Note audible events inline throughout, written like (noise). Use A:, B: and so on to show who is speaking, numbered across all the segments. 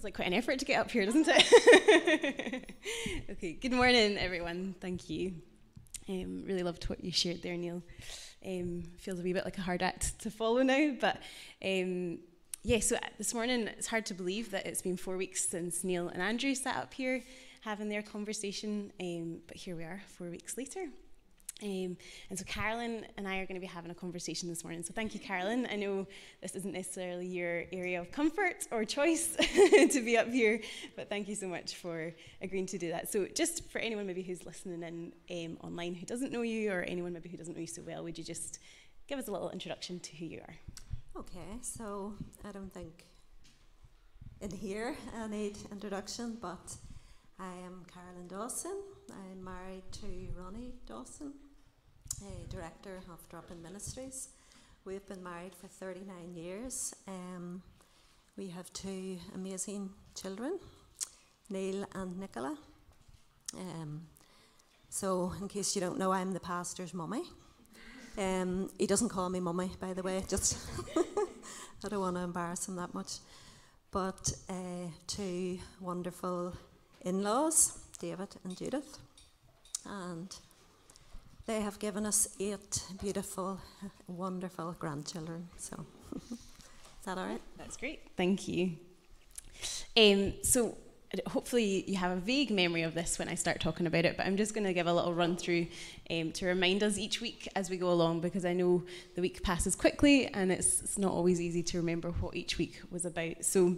A: Feels like quite an effort to get up here, doesn't it? (laughs) okay, good morning, everyone. Thank you. Um, really loved what you shared there, Neil. Um, feels a wee bit like a hard act to follow now, but um, yeah, so this morning it's hard to believe that it's been four weeks since Neil and Andrew sat up here having their conversation, um, but here we are, four weeks later. Um, and so Carolyn and I are going to be having a conversation this morning. So thank you, Carolyn. I know this isn't necessarily your area of comfort or choice (laughs) to be up here, but thank you so much for agreeing to do that. So just for anyone maybe who's listening in um, online who doesn't know you, or anyone maybe who doesn't know you so well, would you just give us a little introduction to who you are?
B: Okay, so I don't think in here I need introduction, but I am Carolyn Dawson. I'm married to Ronnie Dawson director of Drop Inn Ministries. We've been married for 39 years. Um, we have two amazing children, Neil and Nicola. Um, so, in case you don't know, I'm the pastor's mummy. Um, he doesn't call me mummy, by the way, just (laughs) I don't want to embarrass him that much. But uh, two wonderful in laws, David and Judith. And they have given us eight beautiful, wonderful grandchildren. So, (laughs) is that all right?
A: That's great. Thank you. Um, so, hopefully, you have a vague memory of this when I start talking about it, but I'm just going to give a little run through um, to remind us each week as we go along because I know the week passes quickly and it's, it's not always easy to remember what each week was about. So,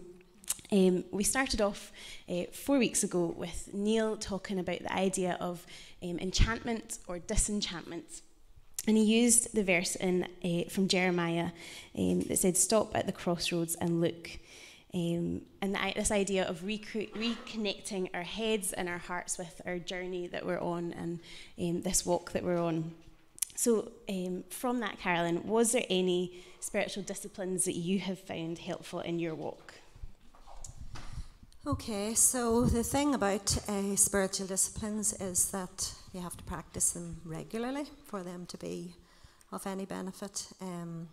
A: um, we started off uh, four weeks ago with Neil talking about the idea of um, enchantment or disenchantment. And he used the verse in, uh, from Jeremiah um, that said, Stop at the crossroads and look. Um, and the, this idea of rec- reconnecting our heads and our hearts with our journey that we're on and um, this walk that we're on. So, um, from that, Carolyn, was there any spiritual disciplines that you have found helpful in your walk?
B: Okay, so the thing about uh, spiritual disciplines is that you have to practice them regularly for them to be of any benefit. Um,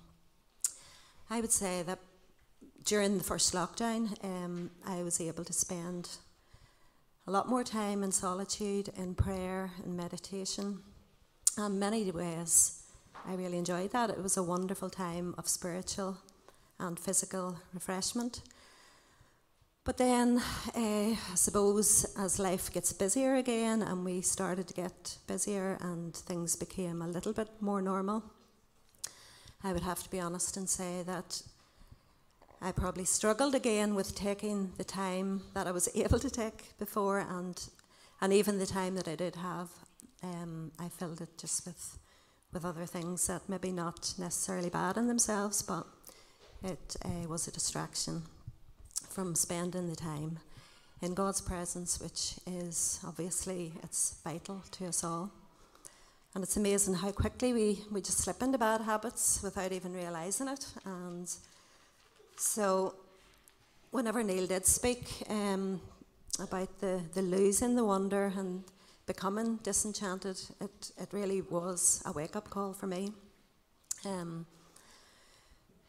B: I would say that during the first lockdown, um, I was able to spend a lot more time in solitude, in prayer, in meditation. In many ways, I really enjoyed that. It was a wonderful time of spiritual and physical refreshment. But then, uh, I suppose, as life gets busier again and we started to get busier and things became a little bit more normal, I would have to be honest and say that I probably struggled again with taking the time that I was (laughs) able to take before, and and even the time that I did have, um, I filled it just with with other things that maybe not necessarily bad in themselves, but it uh, was a distraction from spending the time in God's presence, which is obviously it's vital to us all. And it's amazing how quickly we, we just slip into bad habits without even realizing it. And so, whenever Neil did speak um, about the, the losing the wonder and becoming disenchanted, it, it really was a wake up call for me. Um,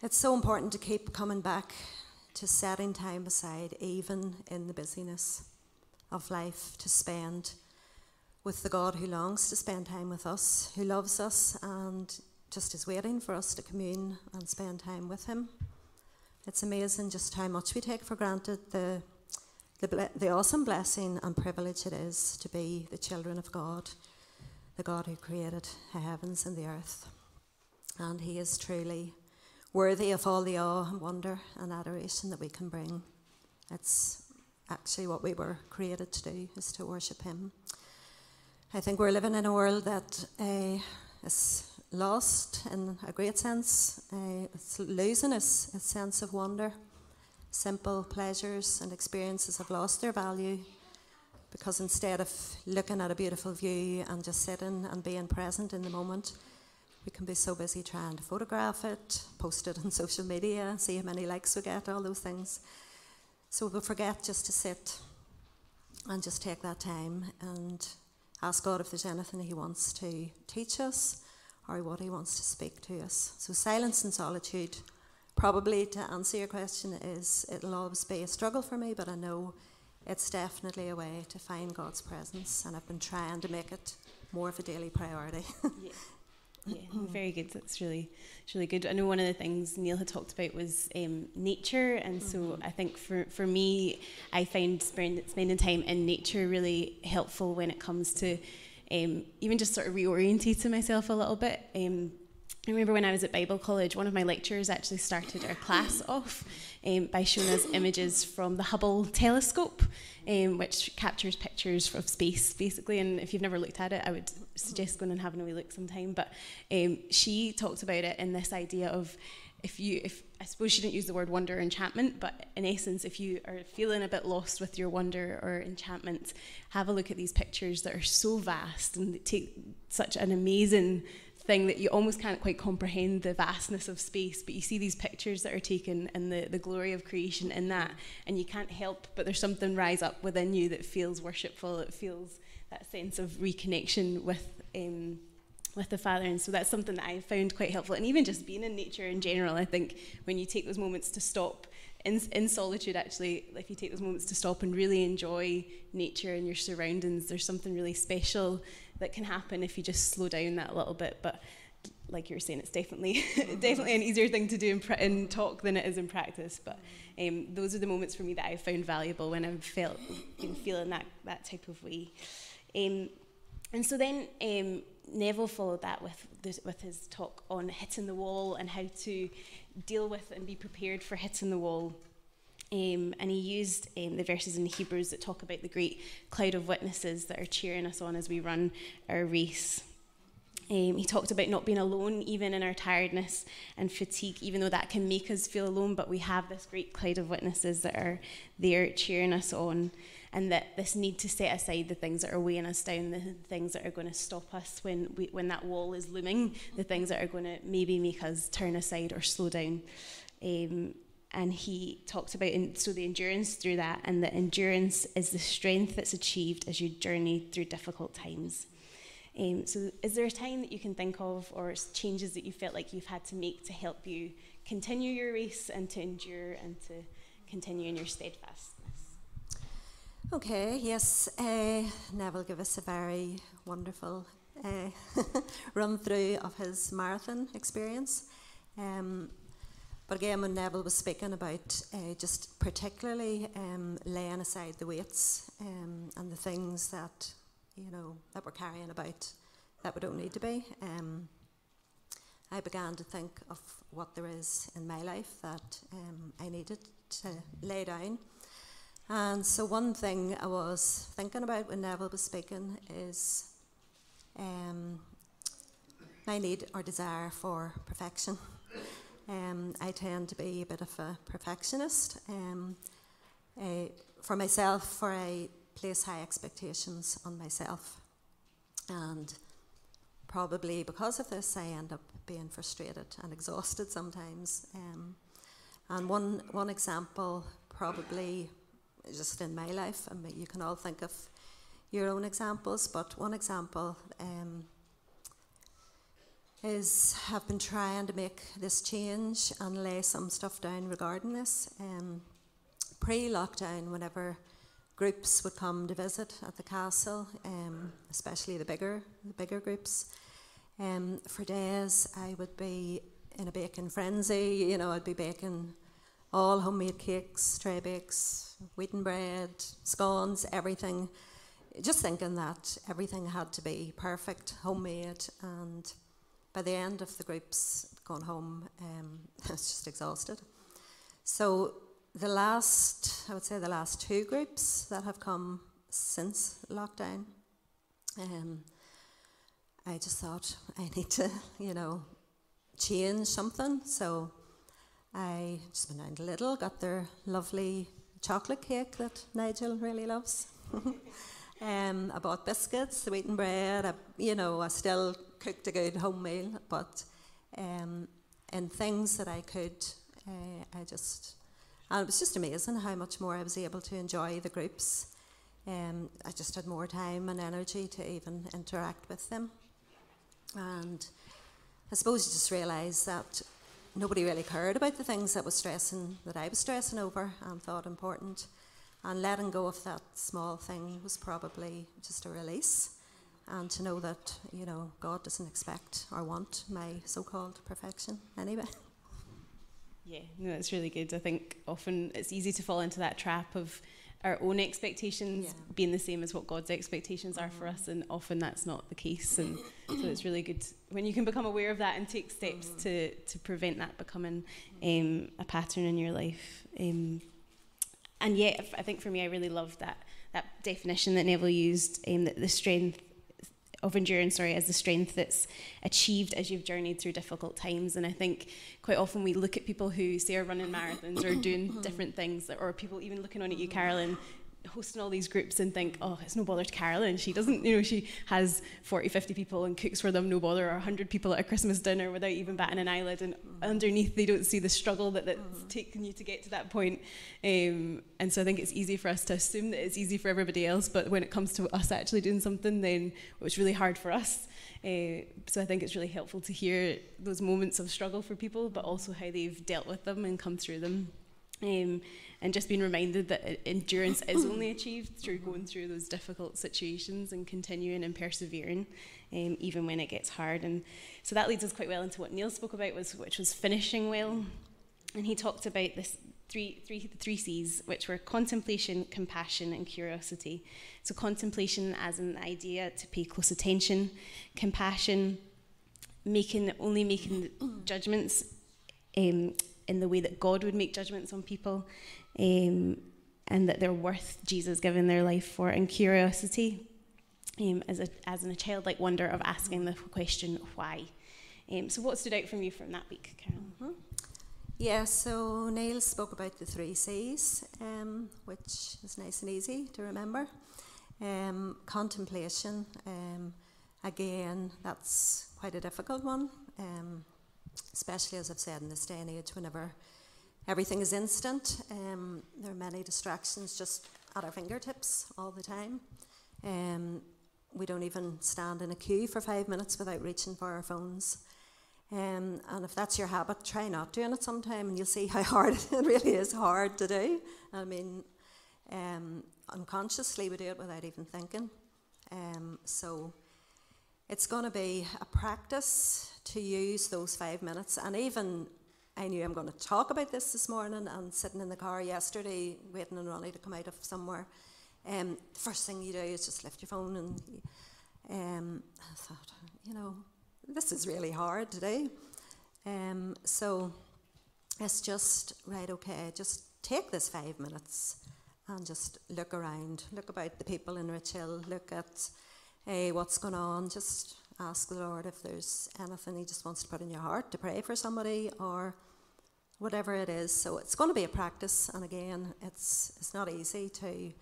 B: it's so important to keep coming back to setting time aside, even in the busyness of life, to spend with the God who longs to spend time with us, who loves us, and just is waiting for us to commune and spend time with Him. It's amazing just how much we take for granted the, the, the awesome blessing and privilege it is to be the children of God, the God who created the heavens and the earth. And He is truly worthy of all the awe and wonder and adoration that we can bring. It's actually what we were created to do, is to worship Him. I think we're living in a world that uh, is lost in a great sense. Uh, it's losing its, its sense of wonder. Simple pleasures and experiences have lost their value because instead of looking at a beautiful view and just sitting and being present in the moment, we can be so busy trying to photograph it, post it (laughs) on social media, see how many likes we get, all those things. So we forget just to sit and just take that time and ask God if there's anything He wants to teach us or what He wants to speak to us. So silence and solitude, probably to answer your question is it'll always be a struggle for me, but I know it's definitely a way to find God's presence, and I've been trying to make it more of a daily priority. (laughs)
A: yeah. Yeah, very good. That's really, it's really good. I know one of the things Neil had talked about was um, nature, and so mm-hmm. I think for, for me, I find spend, spending time in nature really helpful when it comes to um, even just sort of reorientating myself a little bit. Um, I remember when I was at Bible college, one of my lecturers actually started our class off um, by showing us images from the Hubble telescope, um, which captures pictures of space, basically. And if you've never looked at it, I would suggest going and having a wee look sometime. But um, she talked about it in this idea of if you, if I suppose she didn't use the word wonder or enchantment, but in essence, if you are feeling a bit lost with your wonder or enchantment, have a look at these pictures that are so vast and take such an amazing thing that you almost can't quite comprehend the vastness of space, but you see these pictures that are taken and the, the glory of creation in that, and you can't help but there's something rise up within you that feels worshipful, it feels that sense of reconnection with. Um, with the Father, and so that's something that I found quite helpful. And even just being in nature in general, I think when you take those moments to stop in, in solitude, actually, if you take those moments to stop and really enjoy nature and your surroundings, there's something really special that can happen if you just slow down that a little bit. But like you were saying, it's definitely (laughs) definitely an easier thing to do in, in talk than it is in practice. But um, those are the moments for me that I found valuable when I've felt been feeling that that type of way. Um, and so then um, Neville followed that with with his talk on hitting the wall and how to deal with and be prepared for hitting the wall. Um, and he used um, the verses in Hebrews that talk about the great cloud of witnesses that are cheering us on as we run our race. Um, he talked about not being alone, even in our tiredness and fatigue, even though that can make us feel alone. But we have this great cloud of witnesses that are there cheering us on, and that this need to set aside the things that are weighing us down, the things that are going to stop us when we, when that wall is looming, the things that are going to maybe make us turn aside or slow down. Um, and he talked about in, so the endurance through that and the endurance is the strength that's achieved as you journey through difficult times um, so is there a time that you can think of or changes that you felt like you've had to make to help you continue your race and to endure and to continue in your steadfastness
B: okay yes uh, neville gave us a very wonderful uh, (laughs) run through of his marathon experience um, but again, when Neville was speaking about uh, just particularly um, laying aside the weights um, and the things that you know that we're carrying about that we don't need to be, um, I began to think of what there is in my life that um, I needed to lay down. And so one thing I was thinking about when Neville was speaking is um, my need or desire for perfection. (laughs) Um, I tend to be a bit of a perfectionist. Um, for myself, for I place high expectations on myself. And probably because of this, I end up being frustrated and exhausted sometimes. Um, and one, one example, probably just in my life, mean, you can all think of your own examples, but one example um, is have been trying to make this change and lay some stuff down regarding this. Um, Pre-lockdown, whenever groups would come to visit at the castle, um, especially the bigger the bigger groups, um, for days I would be in a baking frenzy. You know, I'd be baking all homemade cakes, tray bakes, wheaten bread, scones, everything. Just thinking that everything had to be perfect, homemade, and by the end of the groups going home, um, (laughs) I was just exhausted. So the last, I would say, the last two groups that have come since lockdown, um, I just thought (laughs) I need to, you know, change something. So I just went down a Lidl, got their lovely chocolate cake that Nigel really loves. (laughs) um, I bought biscuits, wheaten bread. I, you know, I still cooked a good home meal, but um, and things that I could, uh, I just, and it was just amazing how much more I was able to enjoy the groups. Um, I just had more time and energy to even interact with them. And I suppose you just realise that nobody really cared about the things that was stressing that I was stressing over and thought important. And letting go of that small thing was probably just a release. And to know that, you know, God doesn't expect or want my so called perfection anyway.
A: Yeah, no, it's really good. I think often it's easy to fall into that trap of our own expectations yeah. being the same as what God's expectations are for us, and often that's not the case. And so it's really good when you can become aware of that and take steps mm. to to prevent that becoming um, a pattern in your life. Um, and yet, I think for me, I really love that that definition that Neville used, um, that the strength of endurance, sorry, as the strength that's achieved as you've journeyed through difficult times. And I think quite often we look at people who say are running marathons or doing (coughs) different things, or people even looking on at you, Carolyn, hosting all these groups and think, oh, it's no bother to Carolyn. She doesn't, you know, she has 40, 50 people and cooks for them, no bother, or 100 people at a Christmas dinner without even batting an eyelid. And underneath, they don't see the struggle that, that's mm. taken you to get to that point. Um, and so I think it's easy for us to assume that it's easy for everybody else, but when it comes to us actually doing something, then it's really hard for us. Uh, so I think it's really helpful to hear those moments of struggle for people, but also how they've dealt with them and come through them. Um, and just being reminded that endurance is only (coughs) achieved through going through those difficult situations and continuing and persevering, um, even when it gets hard. And so that leads us quite well into what Neil spoke about, was which was finishing well. And he talked about this three, three, three C's, which were contemplation, compassion, and curiosity. So contemplation as an idea to pay close attention, compassion, making only making judgments um, in the way that God would make judgments on people, um, and that they're worth Jesus giving their life for, and curiosity um, as, a, as in a childlike wonder of asking the question, why? Um, so, what stood out from you from that week, Carol? Mm-hmm.
B: Yeah, so Neil spoke about the three C's, um, which is nice and easy to remember. Um, contemplation, again, that's quite a difficult one. Um, especially as I've said in this day and age, whenever everything is instant, um, there are many distractions just at our fingertips all the time. Um, we don't even stand in a queue for five minutes without reaching for our phones. Um, and if that's your habit, try not doing it sometime, and you'll see how (laughs) hard it really is hard to do. I mean, um, unconsciously we do it without even thinking. Um, so it's going to be a practice to use those five minutes. And even I knew I'm going to talk about this this morning and sitting in the car yesterday waiting on Ronnie to come out of somewhere. Um, the first thing you do is just lift your phone and um, I thought, you know, this is really hard today. Um, so it's just, right, okay, just take this five minutes and just look around, look about the people in Richhill, look at hey, what's going on? Just ask the Lord if there's anything He just wants to put in your heart to pray for somebody or whatever it is. So it's going to be a practice, and again, it's it's not easy to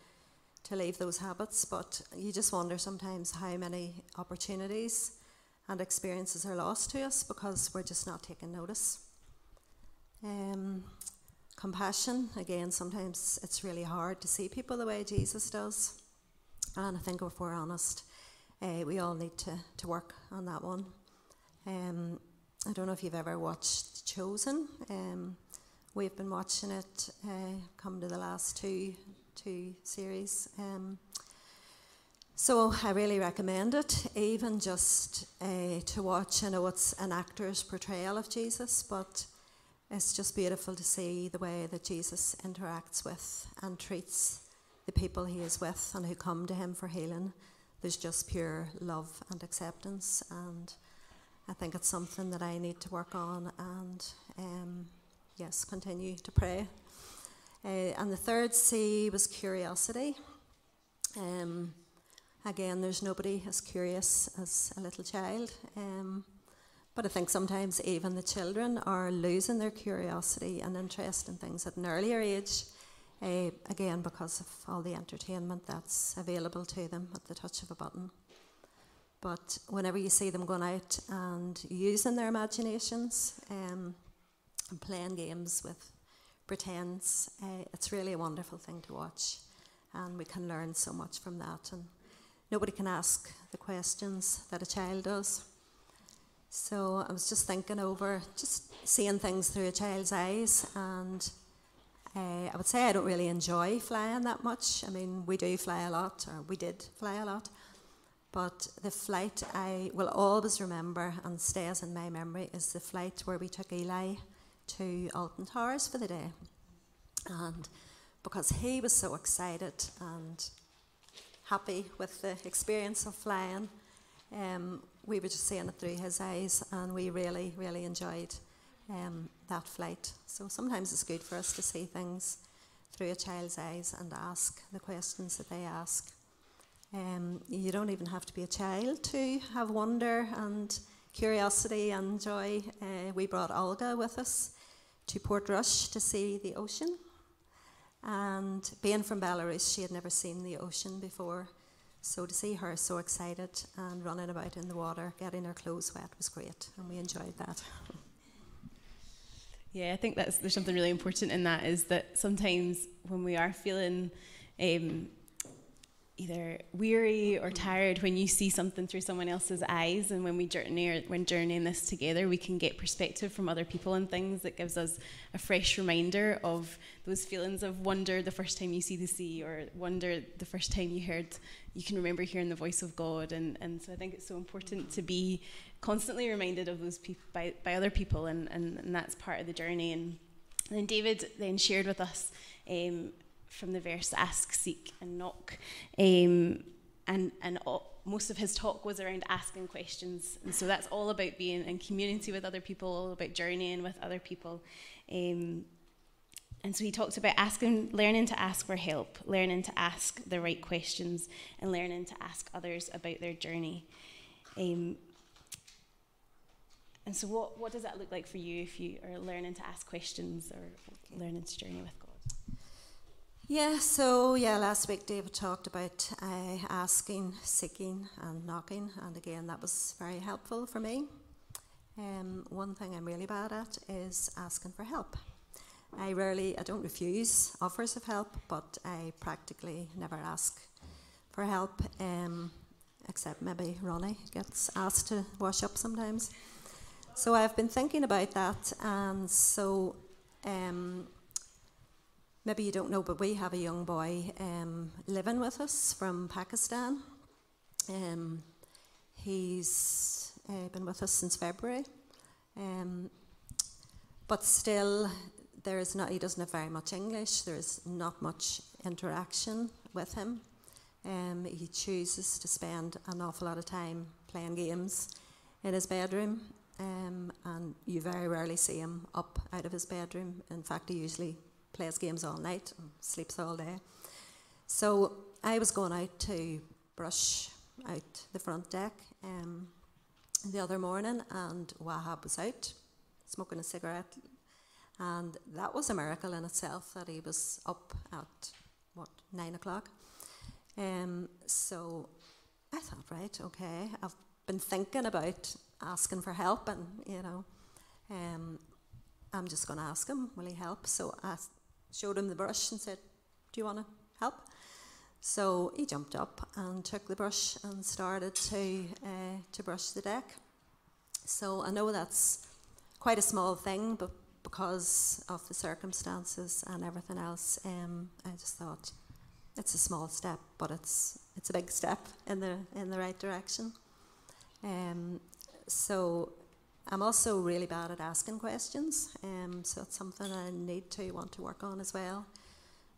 B: to leave those habits, but you just wonder sometimes how many opportunities and experiences are lost to us because we're just not taking notice. Um, compassion, again, sometimes it's really hard to see people the way Jesus does. And I think if we're honest, uh, we all need to, to work on that one. Um, I don't know if you've ever watched Chosen. Um, we've been watching it uh, come to the last two two series. Um, so I really recommend it, even just uh, to watch. I know it's an actor's portrayal of Jesus, but it's just beautiful to see the way that Jesus interacts with and treats the people he is with and who come to him for healing there's just pure love and acceptance. And I think it's something that I need to work on and, um, yes, continue to pray. Uh, and the third C was curiosity. Um, again, there's nobody as curious as a little child. Um, but I think sometimes even the children are losing their curiosity and interest in things at an earlier age uh, again because of all the entertainment that's available to them at the touch of a button. But whenever you see them going out and using their imaginations um, and playing games with pretends, uh, it's really a wonderful thing to watch. And we can learn so much from that. And nobody can ask the questions that a child does. So I was just thinking over, just seeing things through a child's eyes, and uh, I would say I don't really enjoy flying that much. I mean, we do fly a lot, or we did fly a lot, but the flight I will always remember and stays in my memory is the flight where we took Eli to Alton Towers for the day. And because he was so excited and happy with the experience of flying, um, we were just seeing it through his eyes, and we really, really enjoyed um, that flight. So sometimes it's good for us to see things through a child's eyes and ask the questions that they ask. Um, you don't even have to be a child to have wonder and curiosity and joy. Uh, we brought Olga with us to Portrush to see the ocean. And being from Belarus, she had never seen the ocean before. So to see her so excited and running about in the water, getting her clothes wet, was great, and we enjoyed that. (laughs)
A: Yeah, I think that's there's something really important in that is that sometimes when we are feeling um, either weary or tired when you see something through someone else's eyes and when we journey or when journeying this together we can get perspective from other people and things that gives us a fresh reminder of those feelings of wonder the first time you see the sea or wonder the first time you heard you can remember hearing the voice of God. And, and so I think it's so important to be constantly reminded of those people by, by other people and, and, and that's part of the journey. And, then David then shared with us um, from the verse ask, seek, and knock. Um, and and all, most of his talk was around asking questions. And so that's all about being in community with other people, all about journeying with other people. Um, and so he talked about asking, learning to ask for help, learning to ask the right questions, and learning to ask others about their journey. Um, and so, what, what does that look like for you if you are learning to ask questions or learning to journey with God?
B: Yeah, so yeah, last week David talked about uh, asking, seeking, and knocking, and again, that was very helpful for me. Um, one thing I'm really bad at is asking for help. I rarely, I don't refuse offers of help, but I practically never ask for help, um, except maybe Ronnie gets asked to wash up sometimes. So I've been thinking about that, and so um, maybe you don't know, but we have a young boy um, living with us from Pakistan. Um, he's uh, been with us since February, um, but still, there is not. He doesn't have very much English. There is not much interaction with him. Um, he chooses to spend an awful lot of time playing games in his bedroom, um, and you very rarely see him up out of his bedroom. In fact, he usually plays games all night and sleeps all day. So I was going out to brush out the front deck um, the other morning, and Wahab was out smoking a cigarette. And that was a miracle in itself that he was up at, what, nine o'clock. Um, so I thought, right, okay, I've been thinking about asking for help, and, you know, um, I'm just going to ask him, will he help? So I showed him the brush and said, Do you want to help? So he jumped up and took the brush and started to, uh, to brush the deck. So I know that's quite a small thing, but because of the circumstances and everything else, um, I just thought it's a small step, but it's it's a big step in the in the right direction. Um, so I'm also really bad at asking questions, um, so it's something I need to want to work on as well,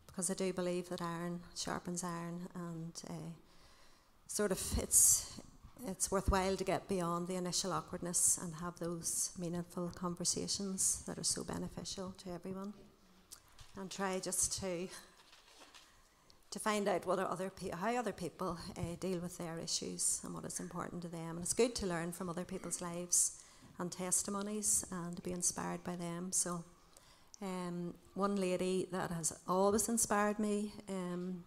B: because I do believe that iron sharpens iron, and uh, sort of it's it's worthwhile to get beyond the initial awkwardness and have those meaningful conversations that are so beneficial to everyone, and try just to to find out what other how other people uh, deal with their issues and what is important to them. And it's good to learn from other people's lives and testimonies and to be inspired by them. So, um, one lady that has always inspired me, um,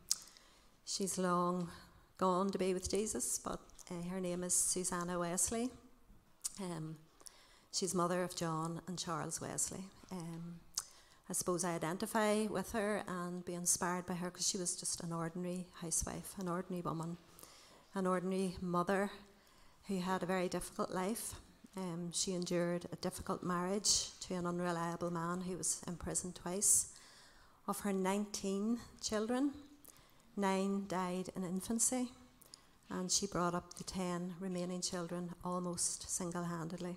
B: she's long gone to be with Jesus, but uh, her name is Susanna Wesley. Um, she's mother of John and Charles Wesley. Um, I suppose I identify with her and be inspired by her because she was just an ordinary housewife, an ordinary woman, an ordinary mother who had a very difficult life Um, she endured a difficult marriage to an unreliable man who was imprisoned twice. Of her 19 children, nine died in infancy, and she brought up the 10 remaining children almost single handedly.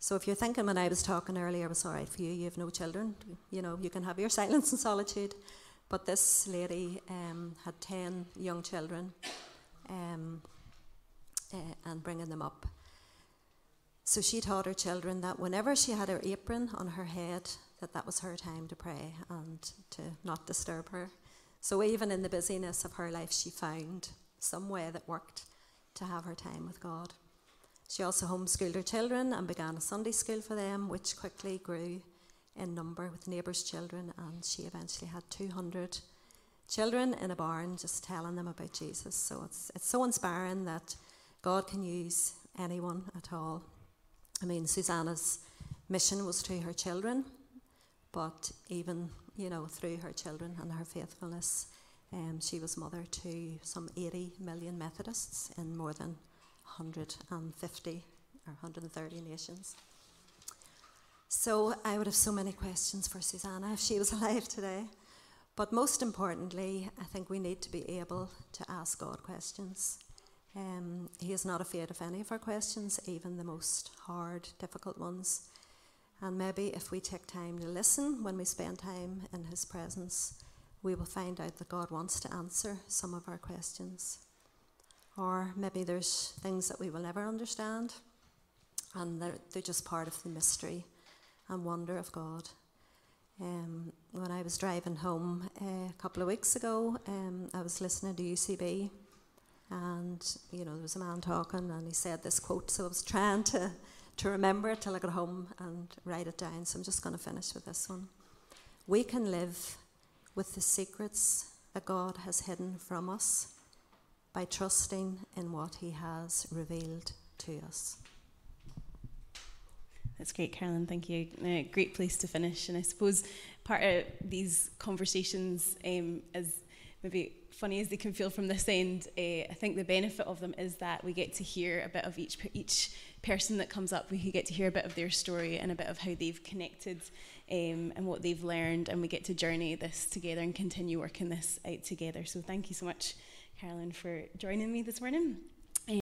B: So if you're thinking when I was talking earlier, it was all right for you, you have no children, you know, you can have your (laughs) silence and solitude. But this lady um, had 10 young children um, uh, and bringing them up. So she taught her children that whenever she had her apron on her head, that that was her time to pray and to not disturb her. So even in the busyness of her life, she found some way that worked to have her time with God. She also homeschooled her children and began a Sunday school for them, which quickly grew in number with neighbours' children, and she eventually had 200 children in a barn just telling them about Jesus. So it's, it's so inspiring that God can use anyone at all. I mean, Susanna's mission was to her children, but even, you know, through her children and her faithfulness, um, she was mother to some 80 million Methodists in more than 150 or 130 nations. So I would have so many questions for Susanna if she was (laughs) alive today. But most importantly, I think we need to be able to ask God questions. Um, he is not afraid of any of our questions, even the most hard, difficult ones. And maybe if we take time to listen when we spend time in His presence, we will find out that God wants to answer some of our questions. Or maybe there's things that we will never understand, and they're, they're just part of the mystery and wonder of God. Um, when I was driving home uh, a couple of weeks ago, um, I was listening to UCB, and you know there was a man talking, and he said this quote. So I was trying to to remember it till I got home and write it down. So I'm just going to finish with this one. We can live with the secrets that God has hidden from us by trusting in what He has revealed to us.
A: That's great, Carolyn. Thank you. Uh, great place to finish. And I suppose part of these conversations, um, as maybe funny as they can feel from this end, uh, I think the benefit of them is that we get to hear a bit of each each person that comes up. We get to hear a bit of their story and a bit of how they've connected um, and what they've learned, and we get to journey this together and continue working this out together. So thank you so much, Carolyn, for joining me this morning.